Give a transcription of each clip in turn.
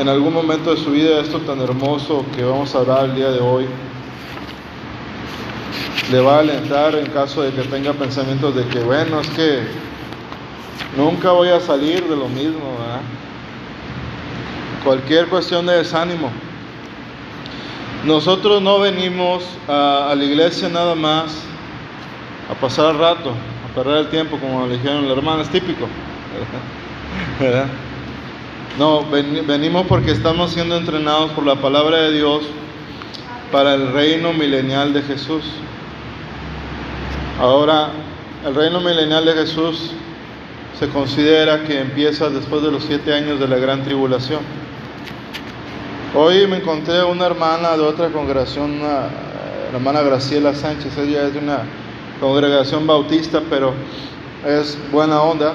en algún momento de su vida esto tan hermoso que vamos a hablar el día de hoy le va a alentar en caso de que tenga pensamientos de que, bueno, es que nunca voy a salir de lo mismo, ¿verdad? Cualquier cuestión de desánimo. Nosotros no venimos a, la iglesia nada más a pasar el rato, a perder el tiempo, como le dijeron las hermanas, típico. ¿verdad? No, venimos porque estamos siendo entrenados por la palabra de Dios para el reino milenial de Jesús. Ahora, el reino milenial de Jesús se considera que empieza después de los siete años de la gran tribulación. Hoy me encontré una hermana de otra congregación, la hermana Graciela Sánchez, ella es de una congregación bautista, pero es buena onda,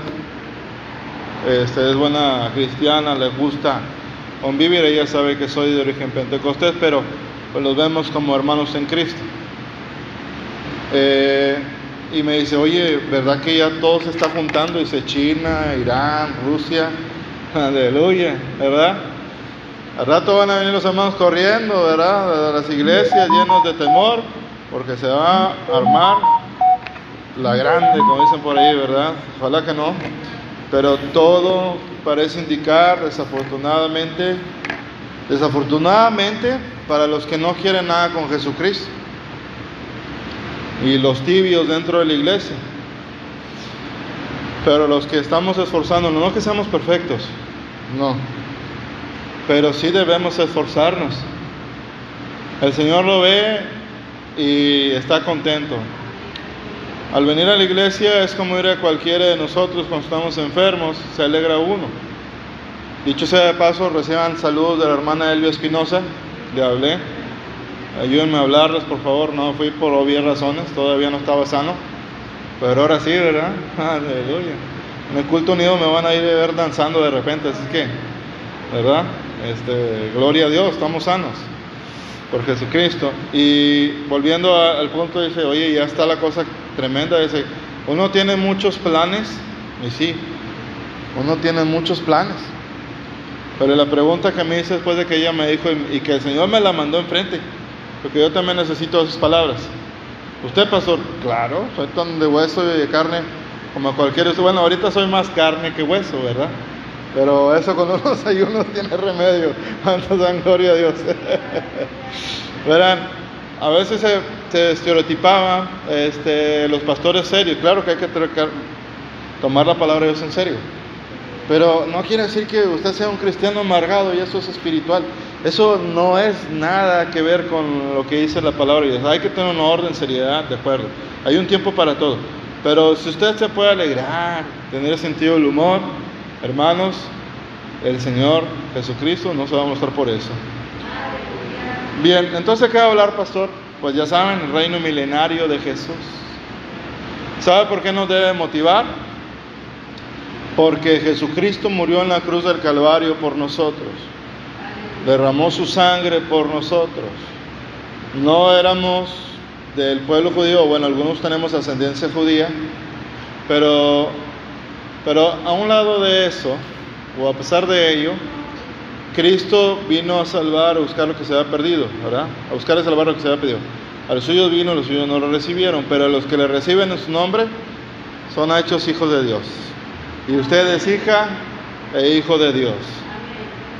este, es buena cristiana, le gusta convivir, ella sabe que soy de origen pentecostés, pero pues los vemos como hermanos en Cristo. Eh, y me dice, oye, ¿verdad que ya todo se está juntando? Dice China, Irán, Rusia, aleluya, ¿verdad? Al rato van a venir los hermanos corriendo, ¿verdad? Las iglesias llenos de temor, porque se va a armar la grande, como dicen por ahí, ¿verdad? Ojalá que no. Pero todo parece indicar, desafortunadamente, desafortunadamente, para los que no quieren nada con Jesucristo y los tibios dentro de la iglesia. Pero los que estamos esforzándonos, no que seamos perfectos, no, pero sí debemos esforzarnos. El Señor lo ve y está contento. Al venir a la iglesia es como ir a cualquiera de nosotros cuando estamos enfermos, se alegra uno. Dicho sea de paso, reciban saludos de la hermana Elvia Espinosa, le hablé. Ayúdenme a hablarles, por favor, no fui por obvias razones, todavía no estaba sano. Pero ahora sí, ¿verdad? Aleluya. En el culto unido me van a ir a ver danzando de repente, así que, ¿verdad? Este, gloria a Dios, estamos sanos por Jesucristo. Y volviendo al punto, dice, oye, ya está la cosa tremenda. Dice, uno tiene muchos planes, y sí, uno tiene muchos planes. Pero la pregunta que me hice después de que ella me dijo y, que el Señor me la mandó enfrente, porque yo también necesito esas palabras. Usted, pastor, claro, soy tan de hueso y de carne como cualquier. Bueno, ahorita soy más carne que hueso, ¿verdad? Pero eso con unos ayunos tiene remedio. Dan gloria a Dios. Verán, a veces se, se estereotipaba este, los pastores serios. Claro que hay que tomar la palabra de Dios en serio. Pero no quiere decir que usted sea un cristiano amargado y eso es espiritual. Eso no es nada que ver con lo que dice la palabra de Dios. Hay que tener una orden, seriedad, de acuerdo. Hay un tiempo para todo. Pero si usted se puede alegrar, tener sentido del humor, Hermanos, el Señor Jesucristo no se va a mostrar por eso. Bien, entonces, ¿qué va a hablar, pastor? Pues ya saben, el reino milenario de Jesús. ¿Sabe por qué nos debe motivar? Porque Jesucristo murió en la cruz del Calvario por nosotros. Derramó su sangre por nosotros. No éramos del pueblo judío, bueno, algunos tenemos ascendencia judía, pero pero a un lado de eso, o a pesar de ello, Cristo vino a salvar, a buscar lo que se había perdido, ¿verdad? A buscar y salvar lo que se había perdido. A los suyos vino, los suyos no lo recibieron, pero a los que le reciben en su nombre son hechos hijos de Dios. Y usted es hija e hijo de Dios,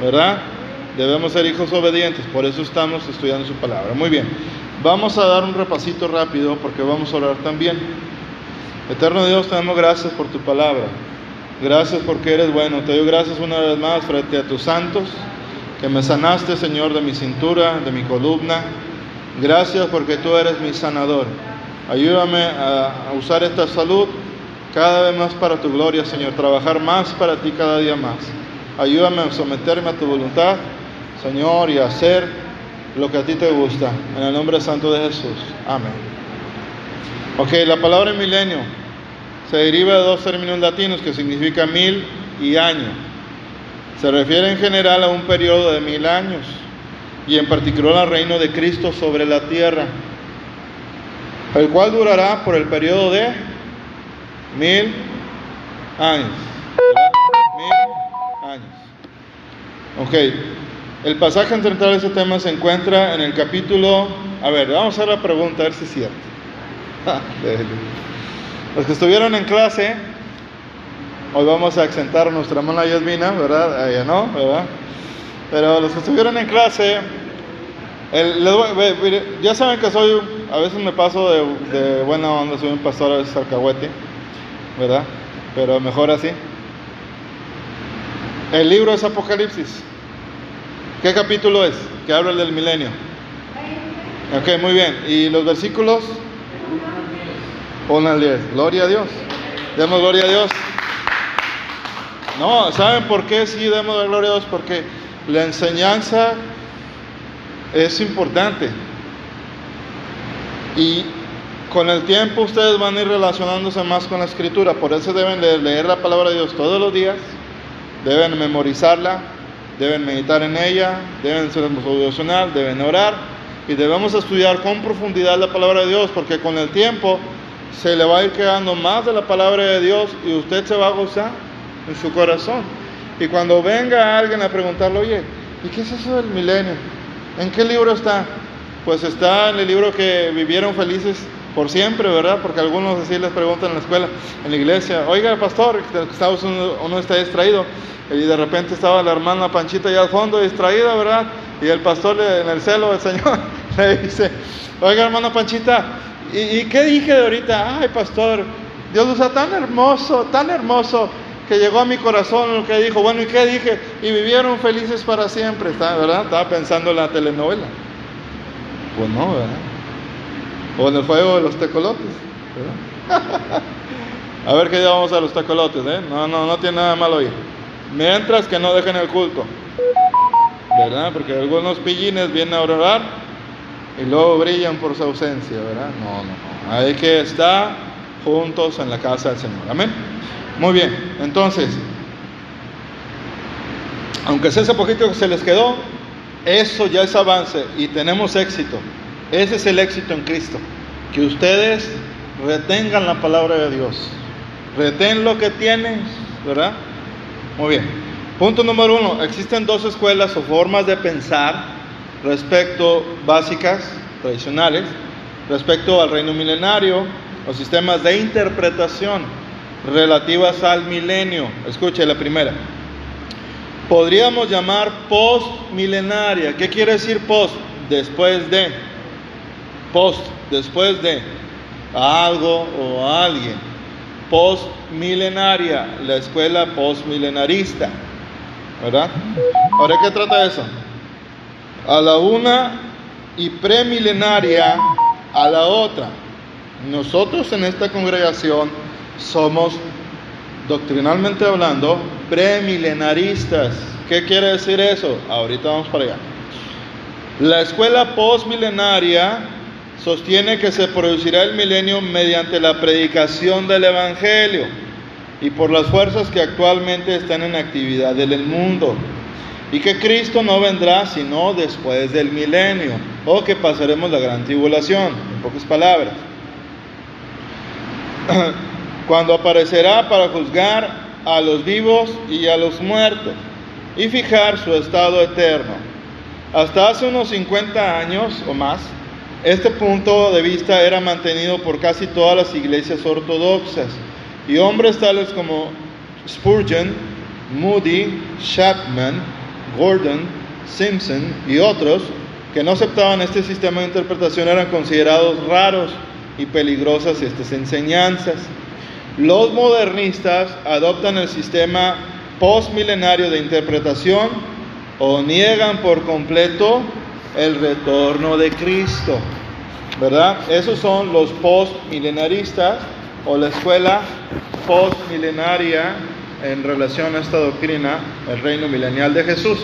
¿verdad? Debemos ser hijos obedientes, por eso estamos estudiando su palabra. Muy bien, vamos a dar un repasito rápido porque vamos a orar también. Eterno Dios, te damos gracias por tu palabra. Gracias porque eres bueno. Te doy gracias una vez más frente a tus santos, que me sanaste, Señor, de mi cintura, de mi columna. Gracias porque tú eres mi sanador. Ayúdame a, usar esta salud cada vez más para tu gloria, Señor. Trabajar más para ti cada día más. Ayúdame a someterme a tu voluntad, Señor, y a hacer lo que a ti te gusta. En el nombre santo de Jesús. Amén. Ok, la palabra milenio se deriva de dos términos latinos que significan mil y año. Se refiere en general a un periodo de mil años y en particular al reino de Cristo sobre la tierra, el cual durará por el periodo de mil años. Mil años. Ok, el pasaje central de ese tema se encuentra en el capítulo, a ver, vamos a hacer la pregunta, a ver si es cierto. Los que estuvieron en clase, hoy vamos a accentar a nuestra hermana Yasmina, ¿verdad? Ella no, ¿verdad? Pero los que estuvieron en clase, ya saben que soy, a veces me paso de, buena onda, soy un pastor, a veces alcahuete, ¿verdad? Pero mejor así. El libro es Apocalipsis. ¿Qué capítulo es? Que habla del milenio. Ok, muy bien. ¿Y los versículos? 1 al 10. Gloria a Dios. Demos gloria a Dios. No, ¿saben por qué sí demos gloria a Dios? Porque la enseñanza es importante. Y con el tiempo ustedes van a ir relacionándose más con la escritura. Por eso deben leer la palabra de Dios todos los días. Deben memorizarla. Deben meditar en ella. Deben ser devocional. Deben orar. Y debemos estudiar con profundidad la palabra de Dios. Porque con el tiempo se le va a ir quedando más de la palabra de Dios. Y usted se va a gozar en su corazón. Y cuando venga alguien a preguntarle, oye, ¿y qué es eso del milenio? ¿En qué libro está? Pues está en el libro que vivieron felices por siempre, ¿verdad? Porque algunos así les preguntan en la escuela, en la iglesia, oiga, pastor, uno, está distraído. Y de repente estaba la hermana Panchita allá al fondo distraída, ¿verdad? Y el pastor en el celo del Señor le dice, oiga, hermana Panchita, ¿y, ¿y qué dije de ahorita? Ay, pastor, Dios usa tan hermoso, tan hermoso que llegó a mi corazón lo que dijo, bueno, ¿y qué dije? Y vivieron felices para siempre, ¿verdad? Estaba pensando en la telenovela. Pues no, ¿verdad? O en el fuego de los tecolotes, ¿verdad? a ver qué vamos a los tecolotes, ¿eh? No, no, no tiene nada malo ir. Mientras que no dejen el culto, ¿verdad? Porque algunos pillines vienen a orar y luego brillan por su ausencia, ¿verdad? No, no, no. Hay que estar juntos en la casa del Señor. Amén. Muy bien, entonces, aunque sea ese poquito que se les quedó, eso ya es avance y tenemos éxito. Ese es el éxito en Cristo. Que ustedes retengan la palabra de Dios. Retén lo que tienes, ¿verdad? Muy bien. Punto número uno. Existen dos escuelas o formas de pensar respecto básicas, tradicionales, respecto al reino milenario o sistemas de interpretación relativas al milenio. Escuche la primera. Podríamos llamar post-milenaria. ¿Qué quiere decir post? Después de. Post, después de algo o alguien. Post-milenaria, la escuela post-milenarista. ¿Verdad? Ahora, ¿qué trata eso? A la una y premilenaria a la otra. Nosotros en esta congregación somos, doctrinalmente hablando, premilenaristas. ¿Qué quiere decir eso? Ahorita vamos para allá. La escuela postmilenaria sostiene que se producirá el milenio mediante la predicación del Evangelio y por las fuerzas que actualmente están en actividad en el mundo. Y que Cristo no vendrá sino después del milenio, o que pasaremos la gran tribulación, en pocas palabras. cuando aparecerá para juzgar a los vivos y a los muertos y fijar su estado eterno. Hasta hace unos 50 años o más, este punto de vista era mantenido por casi todas las iglesias ortodoxas y hombres tales como Spurgeon, Moody, Chapman, Gordon, Simpson y otros que no aceptaban este sistema de interpretación eran considerados raros y peligrosas estas enseñanzas. Los modernistas adoptan el sistema postmilenario de interpretación o niegan por completo el retorno de Cristo. ¿Verdad? Esos son los postmilenaristas o la escuela postmilenaria en relación a esta doctrina, el reino milenial de Jesús.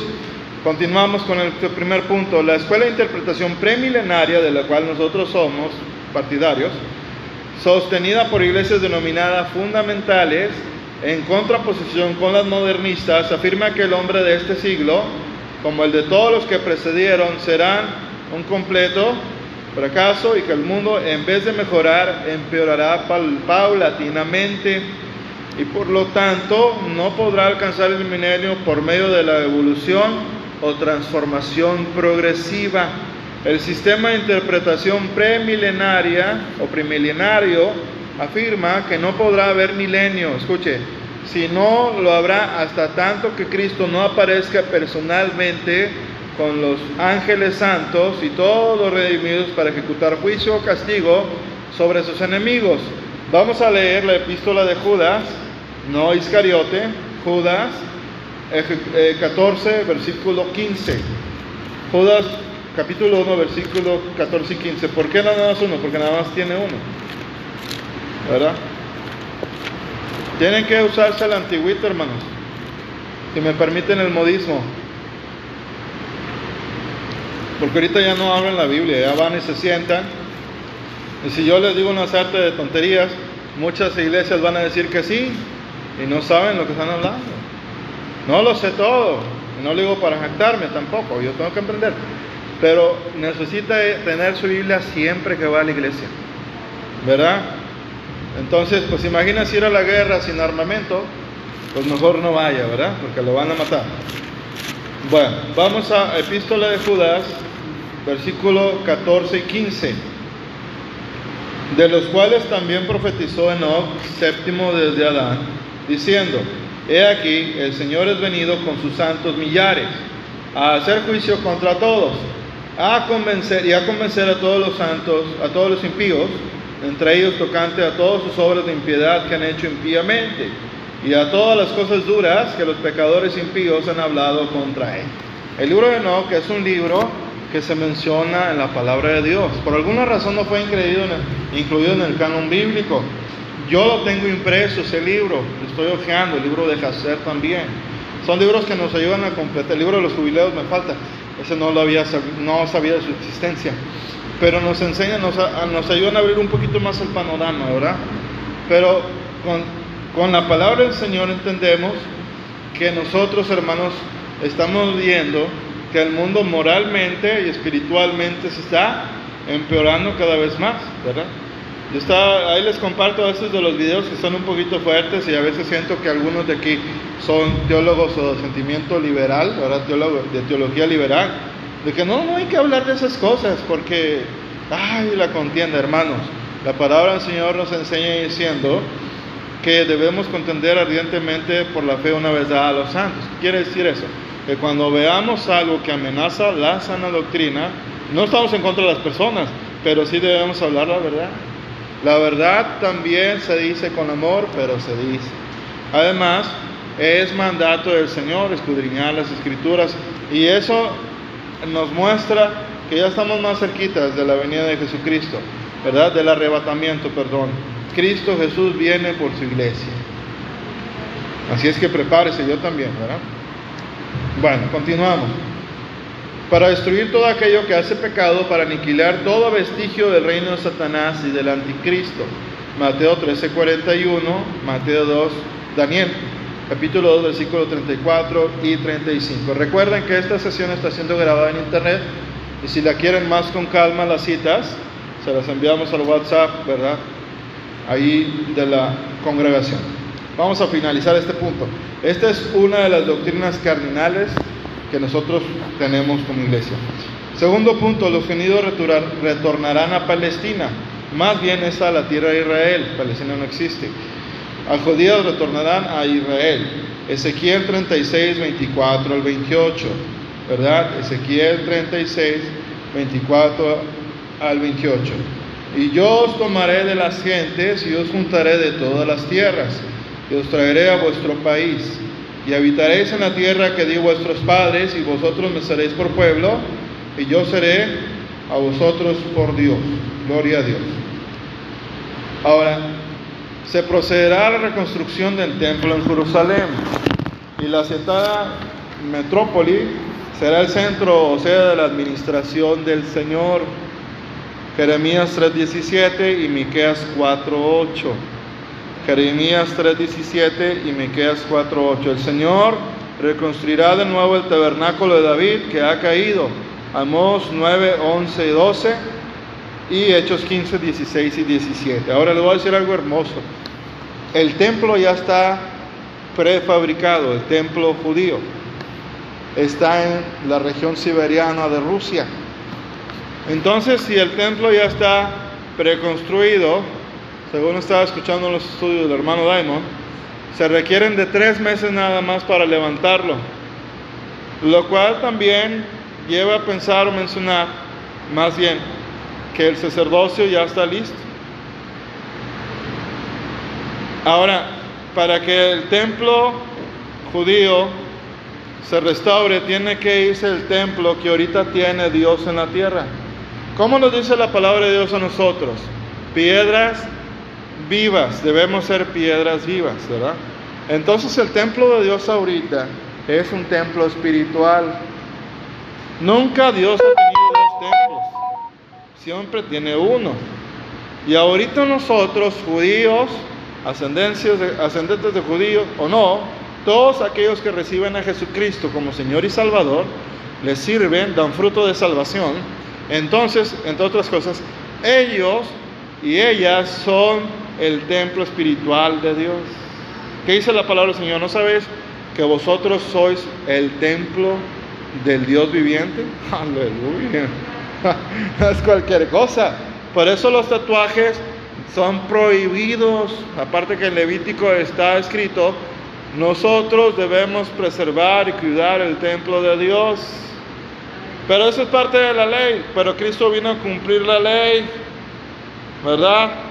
Continuamos con el primer punto, la escuela de interpretación premilenaria de la cual nosotros somos partidarios sostenida por iglesias denominadas fundamentales, en contraposición con las modernistas, afirma que el hombre de este siglo, como el de todos los que precedieron, serán un completo fracaso y que el mundo, en vez de mejorar, empeorará paulatinamente. Y por lo tanto no podrá alcanzar el milenio por medio de la evolución o transformación progresiva. El sistema de interpretación premilenaria o premilenario afirma que no podrá haber milenio, escuche, si no lo habrá hasta tanto que Cristo no aparezca personalmente con los ángeles santos y todos los redimidos para ejecutar juicio o castigo sobre sus enemigos. Vamos a leer la epístola de Judas, no Iscariote, Judas 14, eh, versículo 15. Judas capítulo 1, versículo 14 y 15. ¿Por qué nada más uno? Porque nada más tiene uno. ¿Verdad? Tienen que usarse el antiguito, hermanos. Si me permiten el modismo. Porque ahorita ya no hablan la Biblia, ya van y se sientan. Y si yo les digo una sarta de tonterías, muchas iglesias van a decir que sí y no saben lo que están hablando. No lo sé todo, no lo digo para jactarme tampoco, yo tengo que aprender. Pero necesita tener su Biblia siempre que va a la iglesia, ¿verdad? Entonces, pues imagínense ir a la guerra sin armamento, pues mejor no vaya, ¿verdad? Porque lo van a matar. Bueno, vamos a Epístola de Judas, versículo 14 y 15, de los cuales también profetizó Enoch, séptimo desde Adán, diciendo, He aquí, el Señor es venido con sus santos millares, a hacer juicio contra todos, a convencer y a convencer a todos los santos, a todos los impíos, entre ellos tocante a todas sus obras de impiedad que han hecho impíamente, y a todas las cosas duras que los pecadores impíos han hablado contra él. El libro de Enoch es un libro que se menciona en la palabra de Dios. Por alguna razón no fue incluido en el, canon bíblico. Yo lo tengo impreso, ese libro, estoy hojeando, el libro de Hacer también. Son libros que nos ayudan a completar. El libro de los jubileos me falta, ese no lo había, no sabía de su existencia pero nos enseñan, nos, nos ayudan a abrir un poquito más el panorama, ¿verdad? Pero con, con la palabra del Señor entendemos que nosotros, hermanos, estamos viendo que el mundo moralmente y espiritualmente se está empeorando cada vez más, ¿verdad? Yo estaba, ahí les comparto a veces de los videos que son un poquito fuertes y a veces siento que algunos de aquí son teólogos o de sentimiento liberal, ¿verdad? Teólogo, de teología liberal, de que no, no hay que hablar de esas cosas porque, ay, la contienda, hermanos. La palabra del Señor nos enseña diciendo que debemos contender ardientemente por la fe una vez dada a los santos. ¿Qué quiere decir eso? Que cuando veamos algo que amenaza la sana doctrina, no estamos en contra de las personas, pero sí debemos hablar la verdad. La verdad también se dice con amor, pero se dice. Además, es mandato del Señor escudriñar las escrituras y eso nos muestra que ya estamos más cerquitas de la venida de Jesucristo, ¿verdad? Del arrebatamiento, perdón. Cristo Jesús viene por su iglesia. Así es que prepárese, yo también, ¿verdad? Bueno, continuamos. Para destruir todo aquello que hace pecado, para aniquilar todo vestigio del reino de Satanás y del anticristo. Mateo 13:41, Mateo 2, Daniel capítulo 2, versículos 34 y 35. Recuerden que esta sesión está siendo grabada en internet y si la quieren más con calma las citas, se las enviamos al WhatsApp, ¿verdad? Ahí de la congregación. Vamos a finalizar este punto. Esta es una de las doctrinas cardinales que nosotros tenemos como iglesia. Segundo punto, los genidos retornarán a Palestina. Más bien es a la tierra de Israel. Palestina no existe. A judíos retornarán a Israel. Ezequiel 36, 24 al 28, ¿verdad? Ezequiel 36, 24 al 28. Y yo os tomaré de las gentes y os juntaré de todas las tierras, y os traeré a vuestro país, y habitaréis en la tierra que di vuestros padres, y vosotros me seréis por pueblo, y yo seré a vosotros por Dios. Gloria a Dios. Ahora, se procederá a la reconstrucción del templo en Jerusalén y la citada metrópoli será el centro, o sea, de la administración del Señor. Jeremías 3:17 y Miqueas 4:8. Jeremías 3:17 y Miqueas 4:8. El Señor reconstruirá de nuevo el tabernáculo de David que ha caído. Amós 9, 11 y 12 y Hechos 15, 16 y 17. Ahora le voy a decir algo hermoso. el templo ya está prefabricado, el templo judío. Está en la región siberiana de Rusia. Entonces, si el templo ya está preconstruido, según estaba escuchando en los estudios del hermano Daimon, se requieren de tres meses nada más para levantarlo. Lo cual también lleva a pensar o mencionar, más bien, que el sacerdocio ya está listo. Ahora, para que el templo judío se restaure, tiene que irse el templo que ahorita tiene Dios en la tierra. ¿Cómo nos dice la palabra de Dios a nosotros? Piedras vivas, debemos ser piedras vivas, ¿verdad? Entonces el templo de Dios ahorita es un templo espiritual. Nunca Dios ha tenido dos templos, siempre tiene uno. Y ahorita nosotros, judíos, ascendencias ascendentes de judíos o no, todos aquellos que reciben a Jesucristo como Señor y Salvador, les sirven, dan fruto de salvación. Entonces, entre otras cosas, ellos y ellas son el templo espiritual de Dios. ¿Qué dice la palabra del Señor? ¿No sabéis que vosotros sois el templo del Dios viviente? Aleluya. Es cualquier cosa. Por eso los tatuajes son prohibidos. Aparte que en Levítico está escrito, nosotros debemos preservar y cuidar el templo de Dios. Pero eso es parte de la ley. Pero Cristo vino a cumplir la ley. ¿Verdad?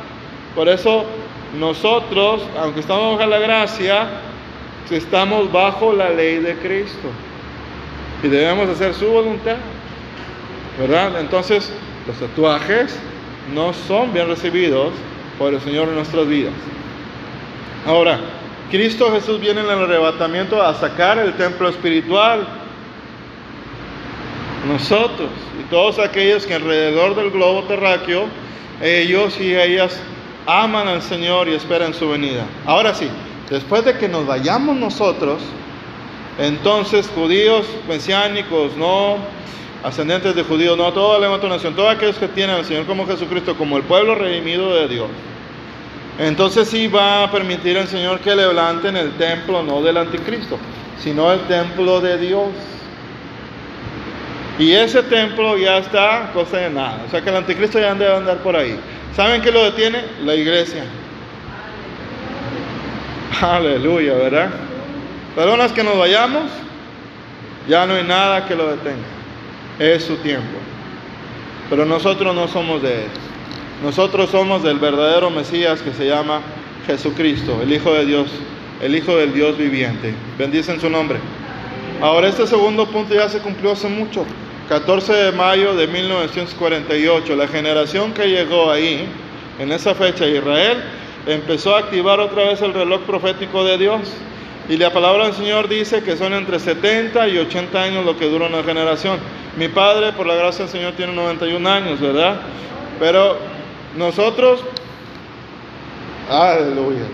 Por eso nosotros, aunque estamos bajo la gracia, estamos bajo la ley de Cristo. Y debemos hacer su voluntad. ¿Verdad? Entonces, los tatuajes no son bien recibidos por el Señor en nuestras vidas. Ahora, Cristo Jesús viene en el arrebatamiento a sacar el templo espiritual. Nosotros y todos aquellos que alrededor del globo terráqueo, ellos y ellas aman al Señor y esperan su venida. Ahora sí, después de que nos vayamos nosotros, entonces judíos, mesiánicos, no ascendentes de judíos, no toda la nación, todos aquellos que tienen al Señor como Jesucristo, como el pueblo redimido de Dios. Entonces sí va a permitir al Señor que levanten el templo, no del anticristo, sino el templo de Dios. Y ese templo ya está cosa de nada. O sea que el anticristo ya debe andar por ahí. ¿Saben qué lo detiene? La iglesia. Aleluya, ¿verdad? Pero las que nos vayamos, ya no hay nada que lo detenga. Es su tiempo. Pero nosotros no somos de él. Nosotros somos del verdadero Mesías que se llama Jesucristo, el Hijo de Dios, el Hijo del Dios viviente. Bendicen su nombre. Ahora este segundo punto ya se cumplió hace mucho. 14 de mayo de 1948, la generación que llegó ahí, en esa fecha, Israel, empezó a activar otra vez el reloj profético de Dios. Y la palabra del Señor dice que son entre 70 y 80 años lo que dura una generación. Mi padre, por la gracia del Señor, tiene 91 años, ¿verdad? Pero nosotros, aleluya.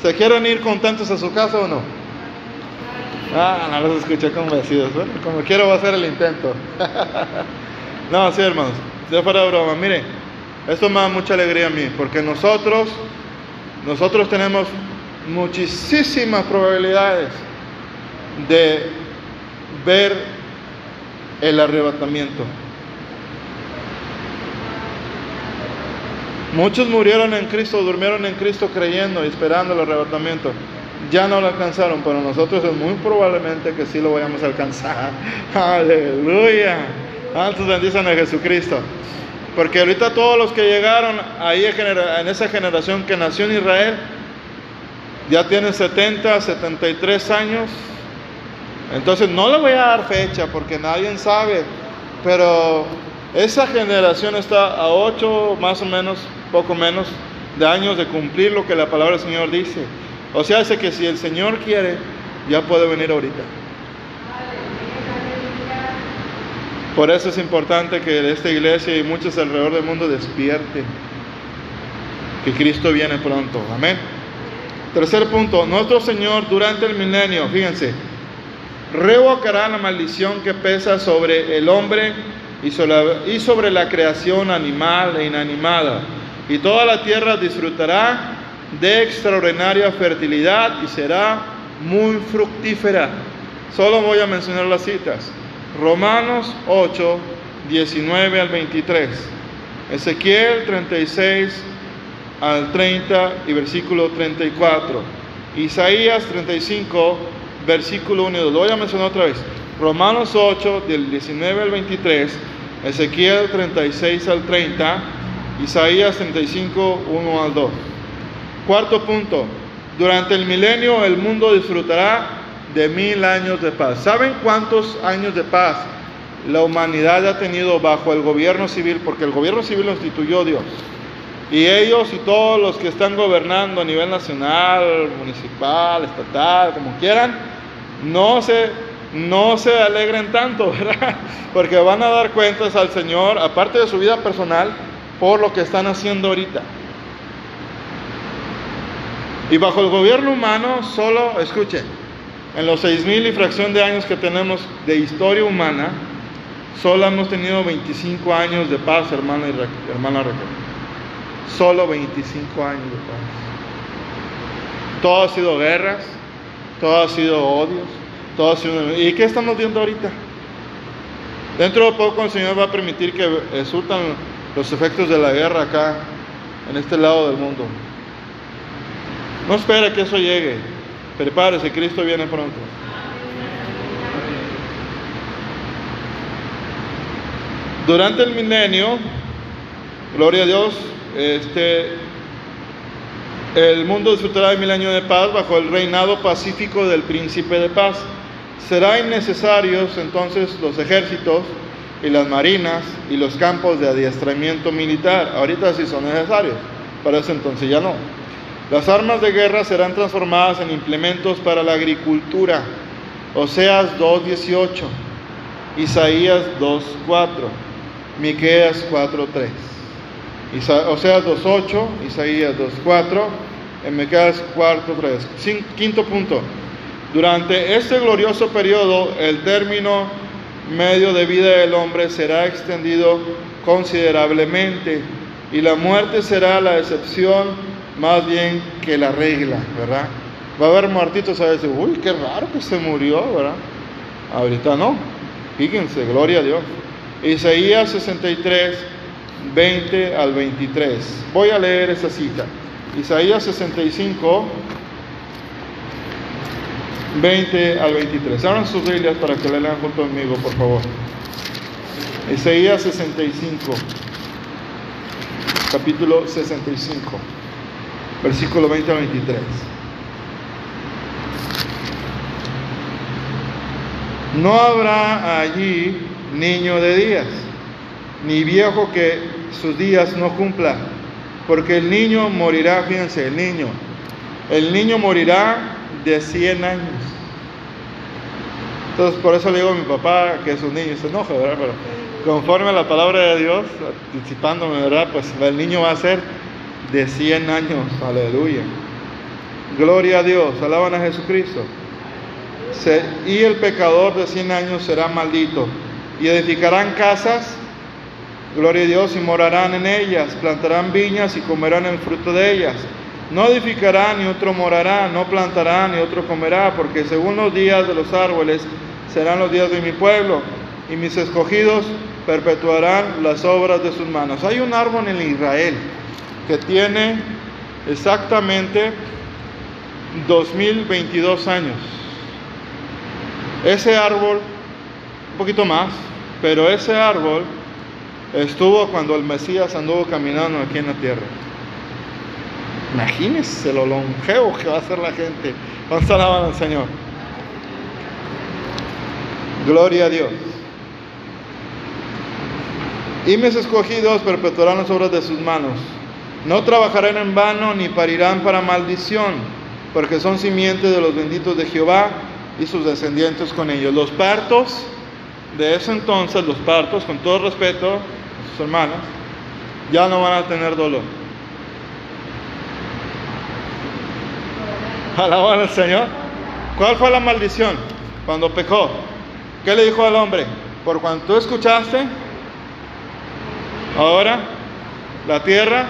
¿Se quieren ir contentos a su casa o no? Ah, no los escuché convencidos. Bueno, como quiero va a hacer el intento. no, sí, hermanos. De fuera de broma. Mire, esto me da mucha alegría a mí, porque nosotros, nosotros tenemos muchísimas probabilidades de ver el arrebatamiento. Muchos murieron en Cristo, durmieron en Cristo creyendo y esperando el arrebatamiento. Ya no lo alcanzaron, pero nosotros es muy probablemente que sí lo vayamos a alcanzar. Aleluya. Antes bendicen a Jesucristo. Porque ahorita todos los que llegaron ahí en esa generación que nació en Israel, ya tienen 70, 73 años. Entonces no le voy a dar fecha porque nadie sabe, pero esa generación está a 8 más o menos poco menos de años de cumplir lo que la palabra del Señor dice. O sea, hace que si el Señor quiere, ya puede venir ahorita. Por eso es importante que esta iglesia y muchos alrededor del mundo despierten. Que Cristo viene pronto. Amén. Tercer punto, nuestro Señor durante el milenio, fíjense, revocará la maldición que pesa sobre el hombre y sobre la creación animal e inanimada y toda la tierra disfrutará de extraordinaria fertilidad y será muy fructífera. Solo voy a mencionar las citas. Romanos 8, 19 al 23. Ezequiel 36 al 30 y versículo 34. Isaías 35, versículo 1 y 2. Lo voy a mencionar otra vez. Romanos 8, del 19 al 23. Ezequiel 36 al 30. Isaías 35, 1 al 2. Cuarto punto. Durante el milenio el mundo disfrutará de mil años de paz. ¿Saben cuántos años de paz la humanidad ha tenido bajo el gobierno civil? Porque el gobierno civil lo instituyó Dios. Y ellos y todos los que están gobernando a nivel nacional, municipal, estatal, como quieran, no se, no se alegren tanto, ¿verdad? Porque van a dar cuentas al Señor, aparte de su vida personal, por lo que están haciendo ahorita. Y bajo el gobierno humano, solo, escuchen, en los seis mil y fracción de años que tenemos de historia humana, solo hemos tenido 25 años de paz, hermana, y hermana Raquel. Solo 25 años de paz. Todo ha sido guerras, todo ha sido odios, todo ha sido... ¿Y qué estamos viendo ahorita? Dentro de poco el Señor va a permitir que resultan los efectos de la guerra acá, en este lado del mundo. No espera que eso llegue. Prepárese, Cristo viene pronto. Durante el milenio, gloria a Dios, este, el mundo disfrutará de mil años de paz bajo el reinado pacífico del príncipe de paz. Serán innecesarios entonces los ejércitos y las marinas y los campos de adiestramiento militar. Ahorita sí son necesarios, para ese entonces ya no. Las armas de guerra serán transformadas en implementos para la agricultura. Oseas 2.18, Isaías 2.4, Miqueas 4.3. Oseas 2.8, Isaías 2.4, en Miqueas 4.3. Quinto punto. Durante este glorioso periodo, el término medio de vida del hombre será extendido considerablemente y la muerte será la excepción más bien que la regla, ¿verdad? Va a haber muertitos a veces, uy, qué raro que se murió, ¿verdad? Ahorita no, fíjense, gloria a Dios. Isaías 63, 20 al 23. Voy a leer esa cita. Isaías 65, 20 al 23. Abran sus Biblias para que la lean junto conmigo, por favor. Isaías 65, capítulo 65 versículo 20 al 23. No habrá allí niño de días, ni viejo que sus días no cumpla, porque el niño morirá, fíjense, el niño, el niño morirá de 100 años. Entonces, por eso le digo a mi papá que es un niño, se enoja, ¿verdad? Pero conforme a la palabra de Dios, anticipándome, ¿verdad? Pues el niño va a ser de 100 años. Aleluya. Gloria a Dios. Alaban a Jesucristo. y el pecador de 100 años será maldito. Y edificarán casas, gloria a Dios, y morarán en ellas. Plantarán viñas y comerán el fruto de ellas. No edificarán ni otro morará, no plantarán ni otro comerá, porque según los días de los árboles serán los días de mi pueblo, y mis escogidos perpetuarán las obras de sus manos. Hay un árbol en Israel tiene exactamente 2022 años. Ese árbol, un poquito más, pero ese árbol estuvo cuando el Mesías anduvo caminando aquí en la tierra. Imagínense lo longevo que va a ser la gente. Vamos a al Señor. Gloria a Dios. Y mis escogidos perpetuarán las obras de sus manos. No trabajarán en vano ni parirán para maldición, porque son simientes de los benditos de Jehová y sus descendientes con ellos. Los partos de ese entonces, los partos, con todo respeto a sus hermanos, ya no van a tener dolor. Alaban al Señor. ¿Cuál fue la maldición cuando pecó? ¿Qué le dijo al hombre? Por cuanto tú escuchaste, ahora la tierra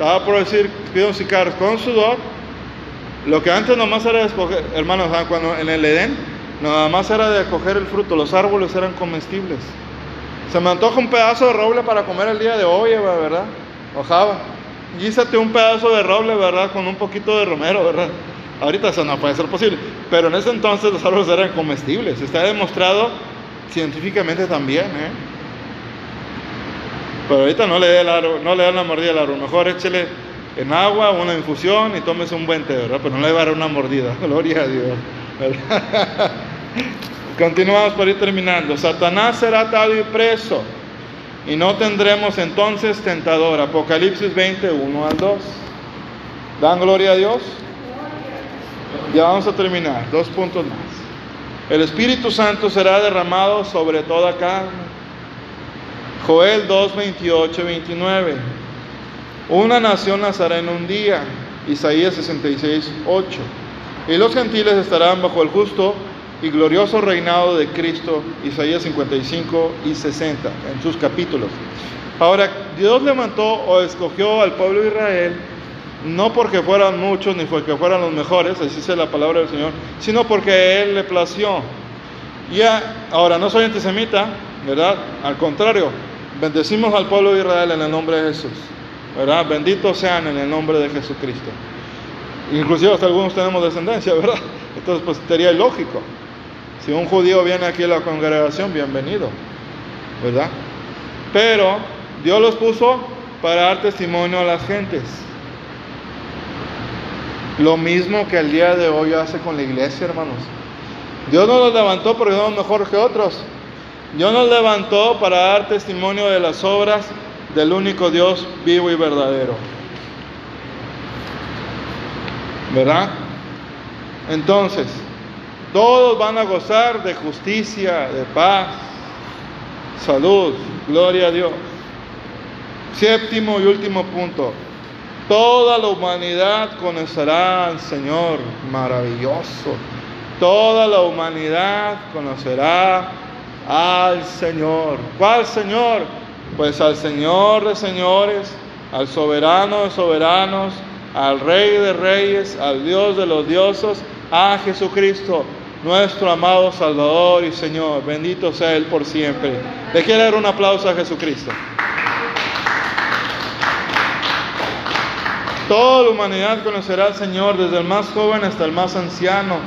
estaba por decir sicaros con sudor. Lo que antes nomás era de escoger, hermanos, cuando en el Edén, nada más era de coger el fruto, los árboles eran comestibles. Se me antoja un pedazo de roble para comer el día de hoy, ¿verdad? Ojaba. Guízate un pedazo de roble, ¿verdad? Con un poquito de romero, ¿verdad? Ahorita eso no puede ser posible. Pero en ese entonces los árboles eran comestibles. Está demostrado científicamente también, ¿eh? Pero ahorita no le dé no le la mordida al árbol. Mejor échele en agua una infusión y tómese un buen té, ¿verdad? Pero no le va a dar una mordida. Gloria a Dios. Continuamos por ir terminando. Satanás será atado y preso. Y no tendremos entonces tentador. Apocalipsis 21 al 2. ¿Dan gloria a Dios? Ya vamos a terminar. Dos puntos más. El Espíritu Santo será derramado sobre toda carne. Joel 2, 28, 29. Una nación nacerá en un día. Isaías 66, 8. Y los gentiles estarán bajo el justo y glorioso reinado de Cristo, Isaías 55 y 60, en sus capítulos. Ahora, Dios levantó o escogió al pueblo de Israel, no porque fueran muchos ni porque fueran los mejores, así dice la palabra del Señor, sino porque Él le plació. Ya, ahora, no soy antisemita, ¿verdad? Al contrario, bendecimos al pueblo de Israel en el nombre de Jesús, ¿verdad? Benditos sean en el nombre de Jesucristo. Inclusive hasta algunos tenemos descendencia, ¿verdad? Entonces, pues sería ilógico. Si un judío viene aquí a la congregación, bienvenido, ¿verdad? Pero Dios los puso para dar testimonio a las gentes. Lo mismo que el día de hoy hace con la iglesia, hermanos. Dios no los levantó porque somos mejores que otros. Dios nos levantó para dar testimonio de las obras del único Dios vivo y verdadero. ¿Verdad? Entonces, todos van a gozar de justicia, de paz, salud, gloria a Dios. Séptimo y último punto. Toda la humanidad conocerá al Señor maravilloso. Toda la humanidad conocerá al Señor. ¿Cuál Señor? Pues al Señor de señores, al soberano de soberanos, al Rey de reyes, al Dios de los dioses, a Jesucristo nuestro amado Salvador y Señor. Bendito sea Él por siempre. Le quiero dar un aplauso a Jesucristo. Toda la humanidad conocerá al Señor, desde el más joven hasta el más anciano,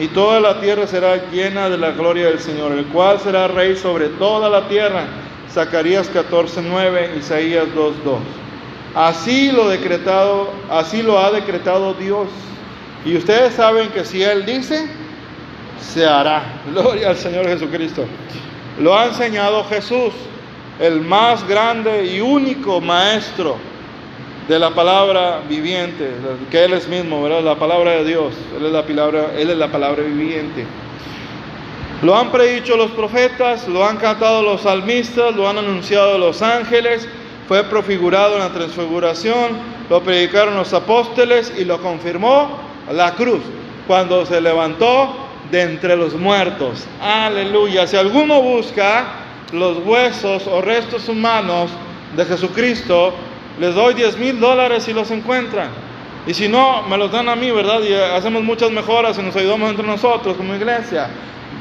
y toda la tierra será llena de la gloria del Señor, el cual será rey sobre toda la tierra. Zacarías 14:9, Isaías 2:2. Así lo decretado, así lo ha decretado Dios. Y ustedes saben que si él dice, se hará. Gloria al Señor Jesucristo. Lo ha enseñado Jesús, el más grande y único maestro de la palabra viviente, que Él es mismo, ¿verdad? La palabra de Dios, Él es la palabra, Él es la palabra viviente. Lo han predicho los profetas, lo han cantado los salmistas, lo han anunciado los ángeles, fue profigurado en la transfiguración, lo predicaron los apóstoles y lo confirmó la cruz, cuando se levantó de entre los muertos. Aleluya. Si alguno busca los huesos o restos humanos de Jesucristo, les doy 10 mil dólares si los encuentran. Y si no, me los dan a mí, ¿verdad? Y hacemos muchas mejoras y nos ayudamos entre nosotros como iglesia.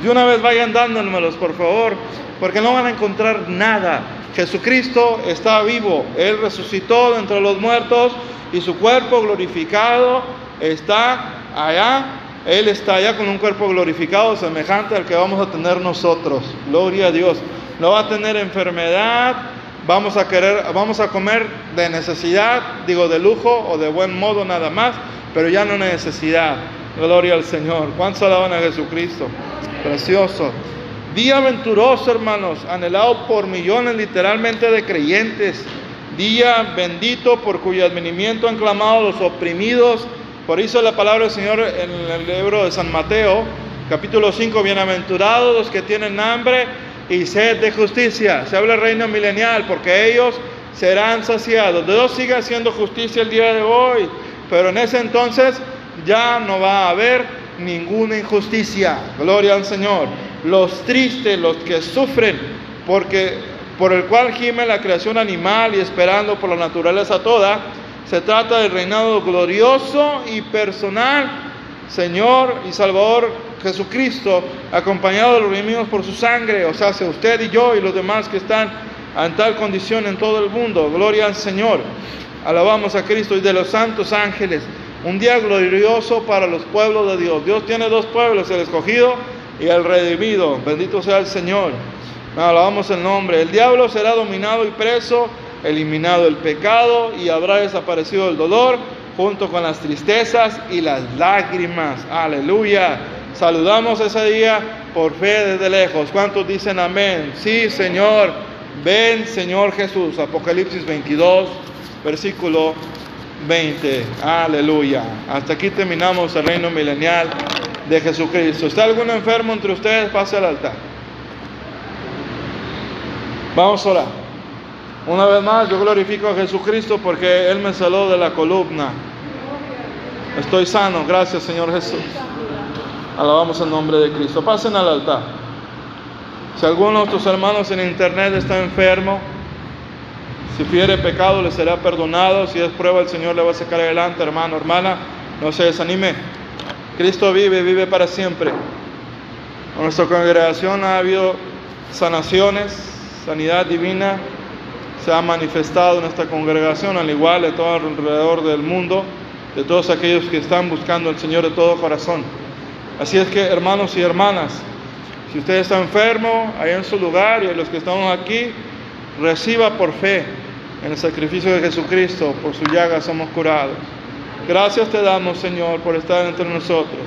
De una vez vayan dándomelos, por favor, porque no van a encontrar nada. Jesucristo está vivo, Él resucitó de entre los muertos y su cuerpo glorificado está allá él está allá con un cuerpo glorificado semejante al que vamos a tener nosotros. Gloria a Dios. No va a tener enfermedad, vamos a querer, vamos a comer de necesidad, digo de lujo o de buen modo nada más, pero ya no necesidad. Gloria al Señor. ¿Cuántos alaban a Jesucristo? Precioso. Día venturoso, hermanos, anhelado por millones literalmente de creyentes. Día bendito por cuyo advenimiento han clamado los oprimidos por eso la palabra del Señor en el libro de San Mateo, capítulo 5, bienaventurados los que tienen hambre y sed de justicia. Se habla del reino milenial porque ellos serán saciados. Dios sigue haciendo justicia el día de hoy, pero en ese entonces ya no va a haber ninguna injusticia. Gloria al Señor. Los tristes, los que sufren, porque por el cual gime la creación animal y esperando por la naturaleza toda, Se trata del reinado glorioso y personal, Señor y Salvador Jesucristo, acompañado de los redimidos por su sangre, o sea, usted y yo y los demás que están en tal condición en todo el mundo. Gloria al Señor. Alabamos a Cristo y de los santos ángeles. Un día glorioso para los pueblos de Dios. Dios tiene dos pueblos, el escogido y el redimido. Bendito sea el Señor. Alabamos el nombre. El diablo será dominado y preso, eliminado el pecado y habrá desaparecido el dolor junto con las tristezas y las lágrimas. Aleluya. Saludamos ese día por fe desde lejos. ¿Cuántos dicen amén? Sí, Señor. Ven, Señor Jesús. Apocalipsis 22, versículo 20. Aleluya. Hasta aquí terminamos el reino milenial de Jesucristo. ¿Está algún enfermo entre ustedes? Pase al altar. Vamos a orar. Una vez más, yo glorifico a Jesucristo porque Él me saló de la columna. Estoy sano, gracias Señor Jesús. Alabamos el nombre de Cristo. Pasen al altar. Si alguno de tus hermanos en internet está enfermo, si fiere pecado le será perdonado. Si es prueba, el Señor le va a sacar adelante, hermano, hermana. No se desanime. Cristo vive, vive para siempre. En nuestra congregación ha habido sanaciones, sanidad divina. Se ha manifestado en esta congregación, al igual de todo alrededor del mundo, de todos aquellos que están buscando al Señor de todo corazón. Así es que, hermanos y hermanas, si usted está enfermo, ahí en su lugar, y los que estamos aquí, reciba por fe en el sacrificio de Jesucristo, por su llaga somos curados. Gracias te damos, Señor, por estar entre nosotros.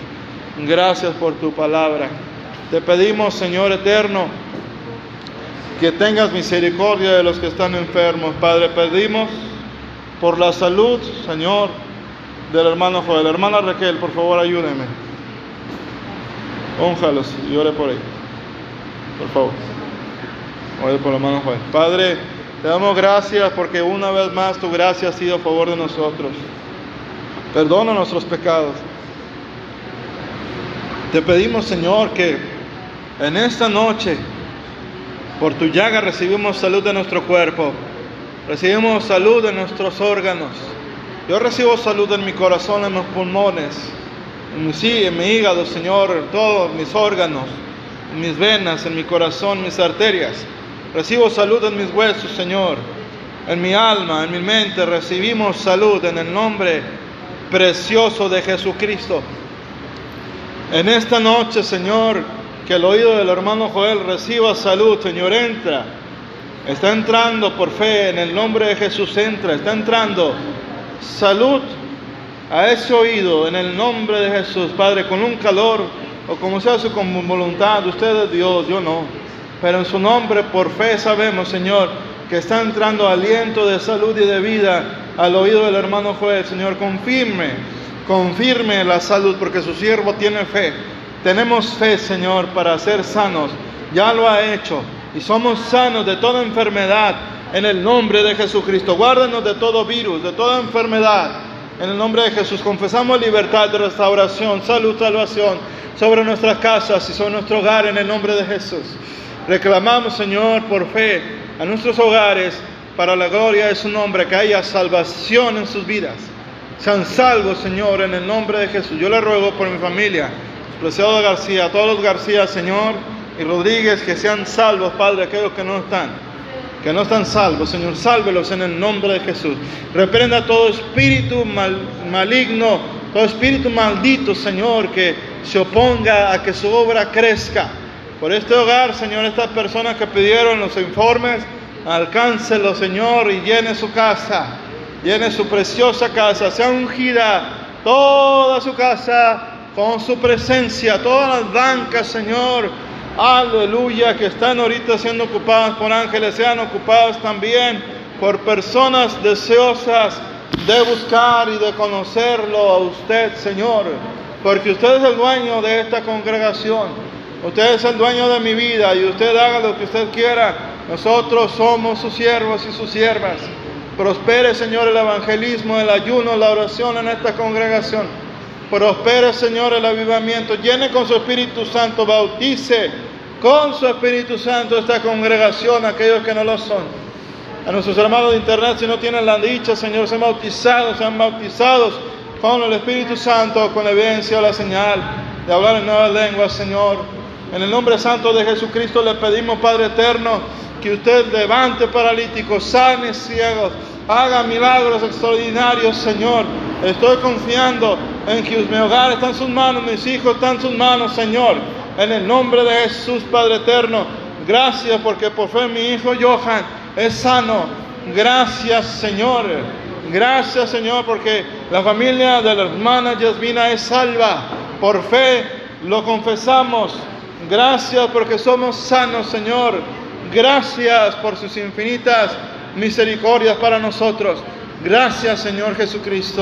Gracias por tu palabra. Te pedimos, Señor eterno, que tengas misericordia de los que están enfermos. Padre, pedimos por la salud, Señor, del hermano Joel. Hermana Raquel, por favor, ayúdeme. Ónjalos y ore por ellos. Por favor. Ore por hermano Joel. Padre, te damos gracias porque una vez más tu gracia ha sido a favor de nosotros. Perdona nuestros pecados. Te pedimos, Señor, que en esta noche, por tu llaga, recibimos salud de nuestro cuerpo, recibimos salud de nuestros órganos. Yo recibo salud en mi corazón, en mis pulmones, sí, en mi hígado, Señor, todos mis órganos, en mis venas, en mi corazón, mis arterias. Recibo salud en mis huesos, Señor, en mi alma, en mi mente. Recibimos salud en el nombre precioso de Jesucristo. En esta noche, Señor, que el oído del hermano Joel reciba salud, Señor, entra. Está entrando por fe, en el nombre de Jesús entra, está entrando salud a ese oído, en el nombre de Jesús, Padre, con un calor o como sea su voluntad, usted es Dios, yo no. Pero en su nombre, por fe, sabemos, Señor, que está entrando aliento de salud y de vida al oído del hermano juez. Señor, confirme, confirme la salud porque su siervo tiene fe. Tenemos fe, Señor, para ser sanos. Ya lo ha hecho y somos sanos de toda enfermedad en el nombre de Jesucristo. Guárdanos de todo virus, de toda enfermedad. En el nombre de Jesús confesamos libertad restauración, salud, salvación sobre nuestras casas y sobre nuestro hogar en el nombre de Jesús. Reclamamos, Señor, por fe a nuestros hogares para la gloria de su nombre, que haya salvación en sus vidas. Sean salvos, Señor, en el nombre de Jesús. Yo le ruego por mi familia, Preciado García, a todos los García, Señor, y Rodríguez, que sean salvos, Padre, aquellos que no están, que no están salvos, Señor, sálvelos en el nombre de Jesús. Reprenda todo espíritu maligno, todo espíritu maldito, Señor, que se oponga a que su obra crezca por este hogar, Señor, estas personas que pidieron los informes, alcáncelo, Señor, y llene su casa, llene su preciosa casa, sea ungida toda su casa con su presencia, todas las bancas, Señor, aleluya, que están ahorita siendo ocupadas por ángeles, sean ocupadas también por personas deseosas de buscar y de conocerlo a usted, Señor, porque usted es el dueño de esta congregación. Usted es el dueño de mi vida y usted haga lo que usted quiera. Nosotros somos sus siervos y sus siervas. Prospere, Señor, el evangelismo, el ayuno, la oración en esta congregación. Prospere, Señor, el avivamiento. Llene con su Espíritu Santo. Bautice con su Espíritu Santo esta congregación, aquellos que no lo son. A nuestros hermanos de internet, si no tienen la dicha, Señor, sean bautizados, sean bautizados con el Espíritu Santo, con la evidencia o la señal de hablar en nuevas lenguas, Señor. En el nombre santo de Jesucristo le pedimos, Padre eterno, que usted levante paralíticos, sane ciegos, haga milagros extraordinarios, Señor. Estoy confiando en que mi hogar está en sus manos, mis hijos están sus manos, Señor. En el nombre de Jesús, Padre eterno, gracias porque por fe mi hijo Johan es sano. Gracias, Señor. Gracias, Señor, porque la familia de la hermana Yasmina es salva. Por fe lo confesamos. Gracias porque somos sanos, Señor. Gracias por sus infinitas misericordias para nosotros. Gracias, Señor Jesucristo.